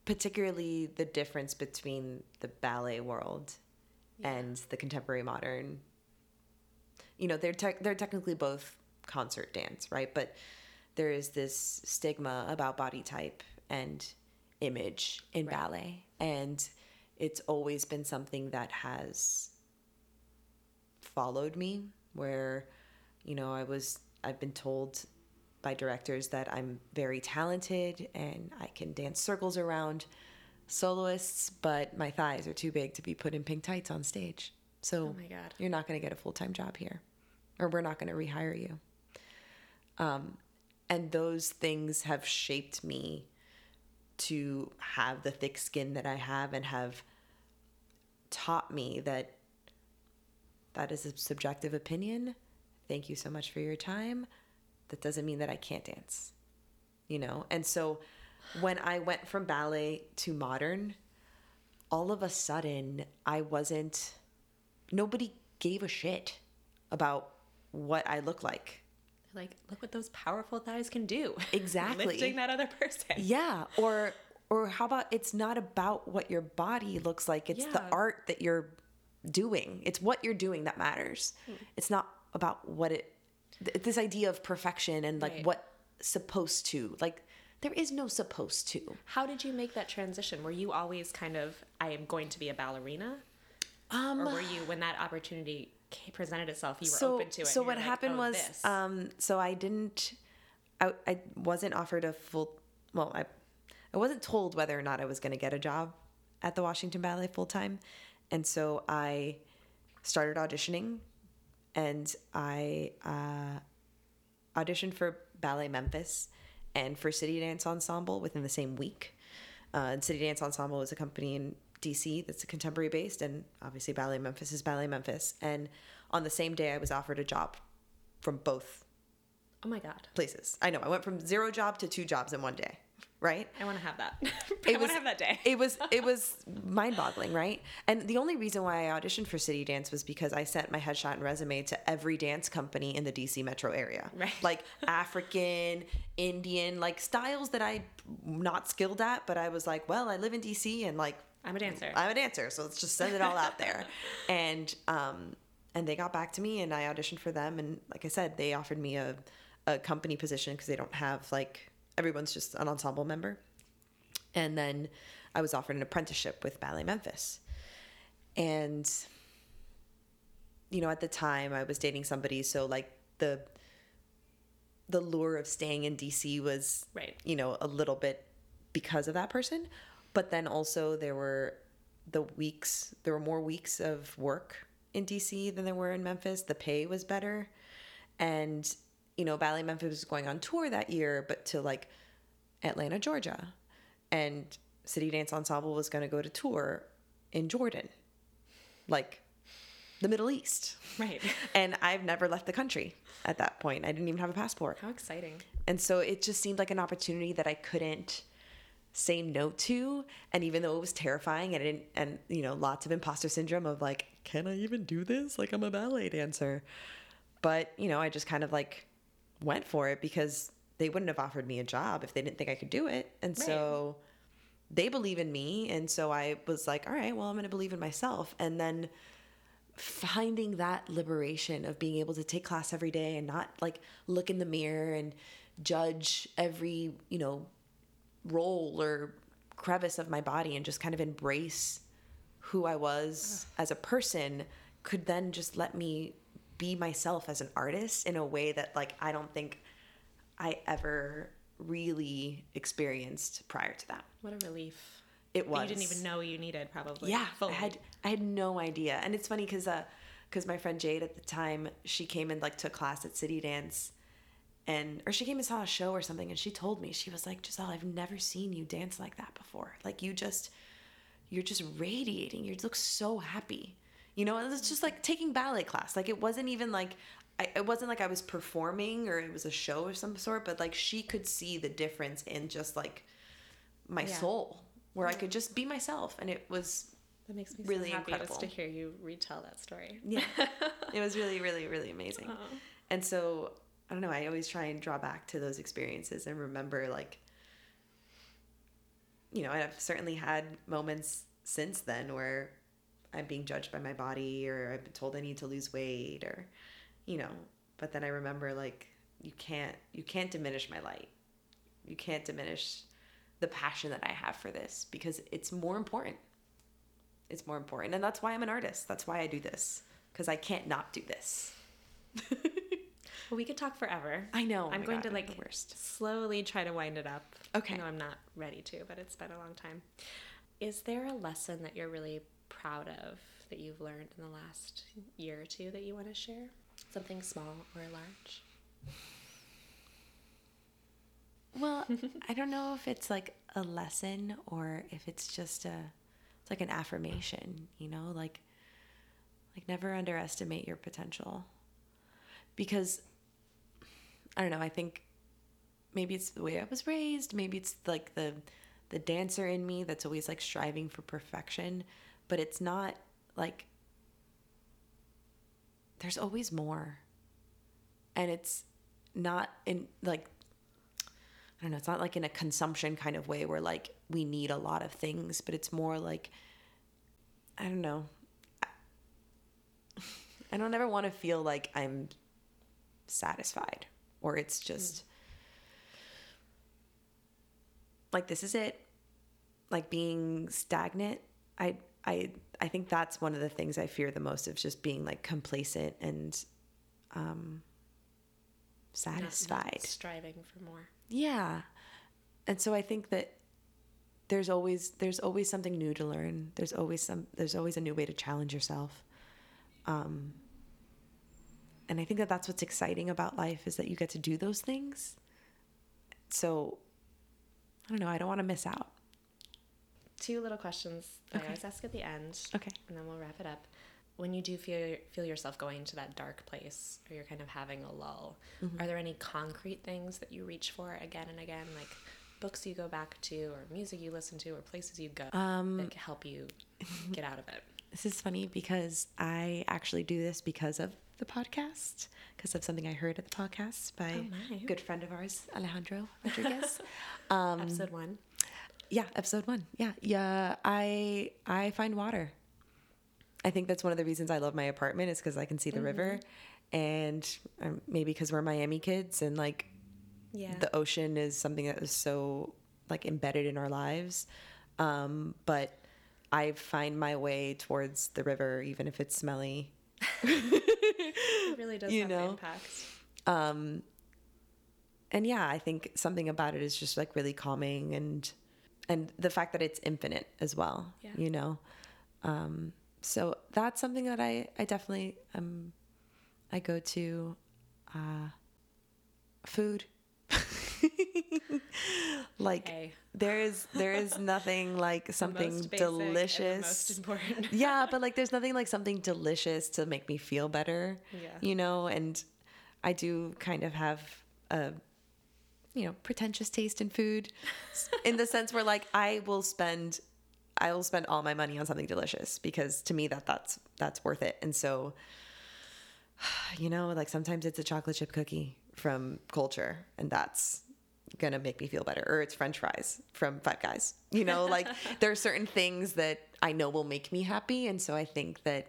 particularly the difference between the ballet world and the contemporary modern. You know, they're tec- they're technically both concert dance, right? But there is this stigma about body type and image in Right. ballet, and it's always been something that has followed me where you know I was I've been told by directors that I'm very talented and I can dance circles around soloists, but my thighs are too big to be put in pink tights on stage. So Oh my God. you're not going to get a full time job here, or we're not going to rehire you. Um, and those things have shaped me to have the thick skin that I have and have taught me that that is a subjective opinion. Thank you so much for your time. That doesn't mean that I can't dance, you know? And so when I went from ballet to modern, all of a sudden I wasn't, nobody gave a shit about what I look like. Like, look what those powerful thighs can do. Exactly. Lifting that other person. Yeah. Or, or how about it's not about what your body looks like, it's the art that you're doing. It's what you're doing that matters. Hmm. It's not about what it, th- this idea of perfection and like Right. what supposed to, like, there is no supposed to. How did you make that transition? Were you always kind of, I am going to be a ballerina? Um, Or were you, when that opportunity presented itself, you were so, open to it? So what like, happened "Oh, was, um, so I didn't, I, I wasn't offered a full, well, I, I wasn't told whether or not I was going to get a job at the Washington Ballet full time, and so I started auditioning, and I uh, auditioned for Ballet Memphis and for City Dance Ensemble within the same week. Uh, and City Dance Ensemble was a company in DC that's a contemporary based, and obviously Ballet Memphis is Ballet Memphis. And on the same day, I was offered a job from both oh my God. places. I know I went from zero job to two jobs in one day, right? I want to have that. I want to have that day. It was it was mind boggling, right? And the only reason why I auditioned for City Dance was because I sent my headshot and resume to every dance company in the DC metro area, Right. Like African, Indian, like styles that I'm not skilled at, but I was like, well, I live in DC and like I'm a dancer. I'm a dancer, so let's just send it all out there. and um, and they got back to me, and I auditioned for them, and like I said, they offered me a a company position because they don't have like everyone's just an ensemble member. And then I was offered an apprenticeship with Ballet Memphis, and you know at the time I was dating somebody, so like the the lure of staying in DC was Right. you know a little bit because of that person but then also there were the weeks there were more weeks of work in DC than there were in Memphis. The pay was better. And you know Ballet Memphis was going on tour that year but to like Atlanta Georgia. And City Dance Ensemble was going to go to tour in Jordan like the Middle East. Right. and I've never left the country at that point. I didn't even have a passport. How exciting. and so it just seemed like an opportunity that I couldn't say no to. And even though it was terrifying and, it, and you know, lots of imposter syndrome of like, can I even do this? Like, I'm a ballet dancer. But, you know, I just kind of like went for it because they wouldn't have offered me a job if they didn't think I could do it. And so they believe in me. And so I was like, all right, well, I'm going to believe in myself. And then finding that liberation of being able to take class every day and not like look in the mirror and judge every, you know, roll or crevice of my body and just kind of embrace who I was as a person could then just let me be myself as an artist in a way that like I don't think I ever really experienced prior to that. What a relief. It was You didn't even know you needed, probably. yeah, Fully. I had I had no idea, and it's funny because uh because my friend Jade at the time she came and like took class at City Dance, and or she came and saw a show or something, and she told me she was like Giselle, I've never seen you dance like that before. Like you just you're just radiating. You look so happy. You know, it's just like taking ballet class. Like it wasn't even like I, it wasn't like I was performing or it was a show of some sort, but like she could see the difference in just like my Yeah. soul, where I could just be myself, and it was That makes me really so happy incredible. just to hear you retell that story. yeah, it was really, really, really amazing. Uh-huh. And so I don't know. I always try and draw back to those experiences and remember like. You know, I've certainly had moments since then where I'm being judged by my body or I've been told I need to lose weight or you know, but then I remember like you can't you can't diminish my light. You can't diminish the passion that I have for this because it's more important. It's more important. And that's why I'm an artist. That's why I do this. because I can't not do this. Well, we could talk forever. I know. Oh I'm my going God, to like slowly try to wind it up. Okay. Know I'm not ready to, but it's been a long time. Is there a lesson that you're really proud of that you've learned in the last year or two that you want to share? Something small or large? Well, I don't know if it's like a lesson or if it's just a it's like an affirmation, you know, like like never underestimate your potential. Because I don't know, I think maybe it's the way I was raised, maybe it's like the the dancer in me that's always like striving for perfection, but it's not like there's always more. And it's not in like I don't know, it's not like in a consumption kind of way where like we need a lot of things, but it's more like I don't know. I don't ever want to feel like I'm satisfied or it's just like this is it. Like being stagnant. I I I think that's one of the things I fear the most of just being like complacent and um Not- not satisfied. striving for more. Yeah. And so I think that there's always there's always something new to learn. There's always some there's always a new way to challenge yourself. Um and I think that that's what's exciting about life is that you get to do those things. So I don't know, I don't want to miss out. Two little questions Okay. I always ask at the end. Okay. And then we'll wrap it up. When you do feel feel yourself going to that dark place, or you're kind of having a lull, Mm-hmm. are there any concrete things that you reach for again and again, like books you go back to, or music you listen to, or places you go Um, that can help you get out of it? This is funny because I actually do this because of the podcast, because of something I heard at the podcast by Oh, a good friend of ours, Alejandro Rodriguez. um, Episode one. Yeah, episode one. Yeah, yeah. I I find water. I think that's one of the reasons I love my apartment is because I can see the river, and um, maybe because we're Miami kids and like Yeah. the ocean is something that is so like embedded in our lives. Um, but I find my way towards the river, even if it's smelly. it really does you have know, impact. Um, and yeah, I think something about it is just like really calming and and the fact that it's infinite as well. Yeah. You know, um, so that's something that I I definitely um I go to uh, food. like Hey. there is there is nothing like something most basic and the delicious yeah, but like there's nothing like something delicious to make me feel better. Yeah. You know, and I do kind of have a you know, pretentious taste in food in the sense where like I will spend I will spend all my money on something delicious because to me that that's that's worth it. And so you know, like sometimes it's a chocolate chip cookie from culture and that's gonna make me feel better or it's french fries from five guys. You know like there are certain things that i know will make me happy and so i think that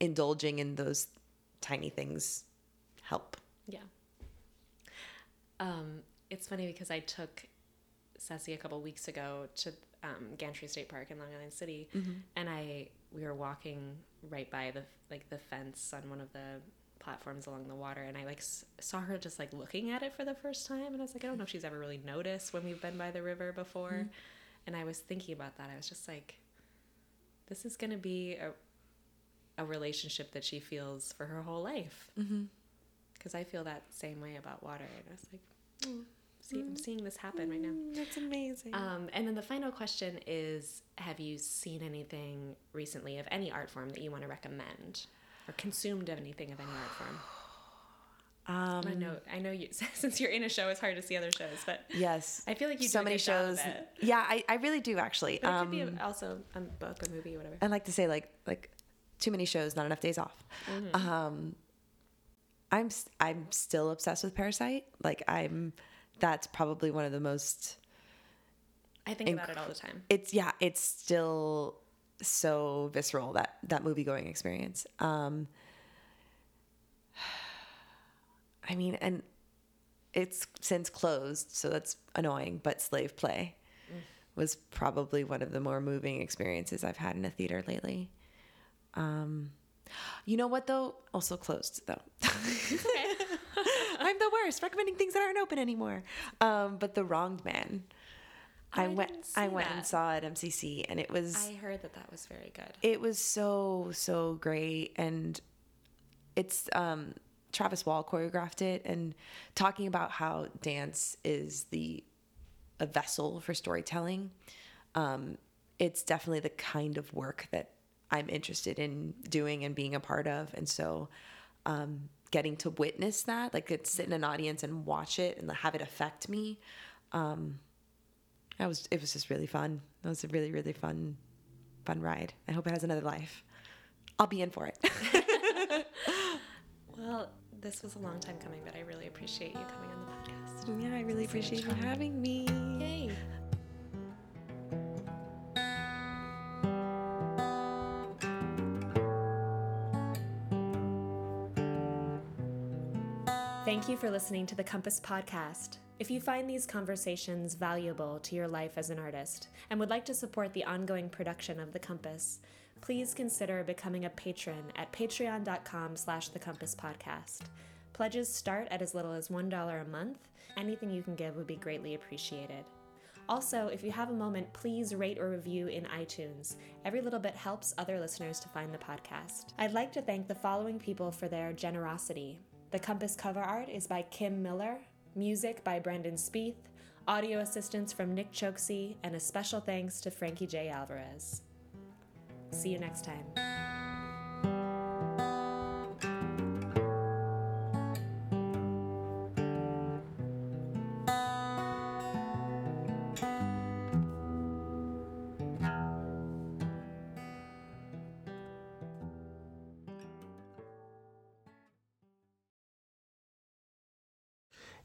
indulging in those tiny things help. Yeah. Um, it's funny because I took Sassy a couple weeks ago to um, Gantry State Park in Long Island City, and I we were walking right by the like the fence on one of the platforms along the water, and I like s- saw her just like looking at it for the first time, and I was like, I don't know if she's ever really noticed when we've been by the river before, and I was thinking about that. I was just like, this is gonna be a a relationship that she feels for her whole life because I feel that same way about water. And I was like, "Mm, see, I'm seeing this happen right now. that's amazing Um, and then the final question is Have you seen anything recently of any art form that you want to recommend or consumed of anything of any art form? um I know, I know you, since you're in a show, it's hard to see other shows, but yes I feel like you so many good job of shows yeah I, I really do actually But it um could be a- also a book, a movie, whatever. I like to say like like too many shows, not enough days off. Um, I'm I'm still obsessed with Parasite. Like I'm, that's probably one of the most. I think about it all the time. It's yeah, it's still so visceral that that movie going experience. Um, I mean, and it's since closed, so that's annoying. But Slave Play was probably one of the more moving experiences I've had in a theater lately. Um, You know what though? Also closed though. I'm the worst, recommending things that aren't open anymore. Um, but the Wrong Man. I, I went. I went and saw it at MCC, and it was I heard that that was very good. it was so so great and it's um travis wall choreographed it and talking about how dance is the a vessel for storytelling um it's definitely the kind of work that i'm interested in doing and being a part of and so um getting to witness that like it's sit in an audience and watch it and have it affect me um that was it was just really fun It was a really really fun fun ride. I hope it has another life. I'll be in for it. Well, this was a long time coming, but I really appreciate you coming on the podcast. yeah, I really appreciate you having me. Yay. Thank you for listening to the Compass Podcast. If you find these conversations valuable to your life as an artist and would like to support the ongoing production of The Compass, please consider becoming a patron at patreon.com slash the compass podcast. Pledges start at as little as $1 a month. Anything you can give would be greatly appreciated. Also, if you have a moment, please rate or review in iTunes. Every little bit helps other listeners to find the podcast. I'd like to thank the following people for their generosity. The Compass cover art is by Kim Miller, music by Brendan Spieth, audio assistance from Nick Choksi, and a special thanks to Frankie J. Alvarez. See you next time.